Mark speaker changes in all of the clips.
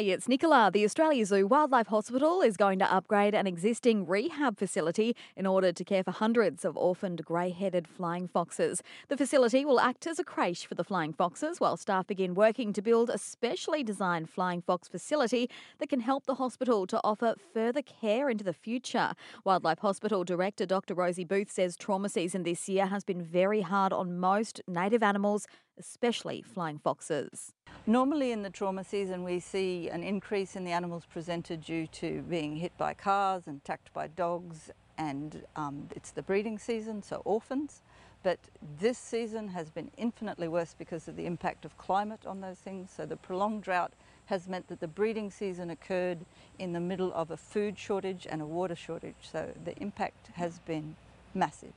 Speaker 1: Hi, it's Nicola. The Australia Zoo Wildlife Hospital is going to upgrade an existing rehab facility in order to care for hundreds of orphaned grey headed flying foxes. The facility will act as a creche for the flying foxes while staff begin working to build a specially designed flying fox facility that can help the hospital to offer further care into the future. Wildlife Hospital Director Dr. Rosie Booth says trauma season this year has been very hard on most native animals, especially flying foxes.
Speaker 2: Normally in the trauma season we see an increase in the animals presented due to being hit by cars and attacked by dogs and um, it's the breeding season, so orphans. But this season has been infinitely worse because of the impact of climate on those things. So the prolonged drought has meant that the breeding season occurred in the middle of a food shortage and a water shortage. So the impact has been massive.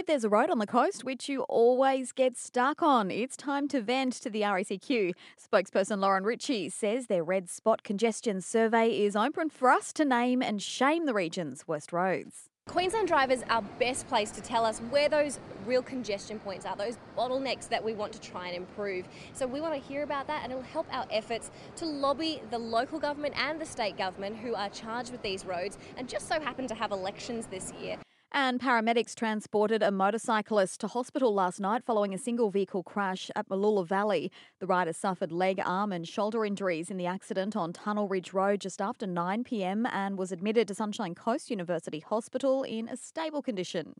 Speaker 1: If there's a road on the coast which you always get stuck on, it's time to vent to the RACQ. Spokesperson Lauren Ritchie says their red spot congestion survey is open for us to name and shame the region's worst roads.
Speaker 3: Queensland drivers are best placed to tell us where those real congestion points are, those bottlenecks that we want to try and improve. So we want to hear about that and it'll help our efforts to lobby the local government and the state government who are charged with these roads and just so happen to have elections this year.
Speaker 1: And paramedics transported a motorcyclist to hospital last night following a single vehicle crash at Mooloolah Valley. The rider suffered leg, arm, and shoulder injuries in the accident on Tunnel Ridge Road just after 9 pm and was admitted to Sunshine Coast University Hospital in a stable condition.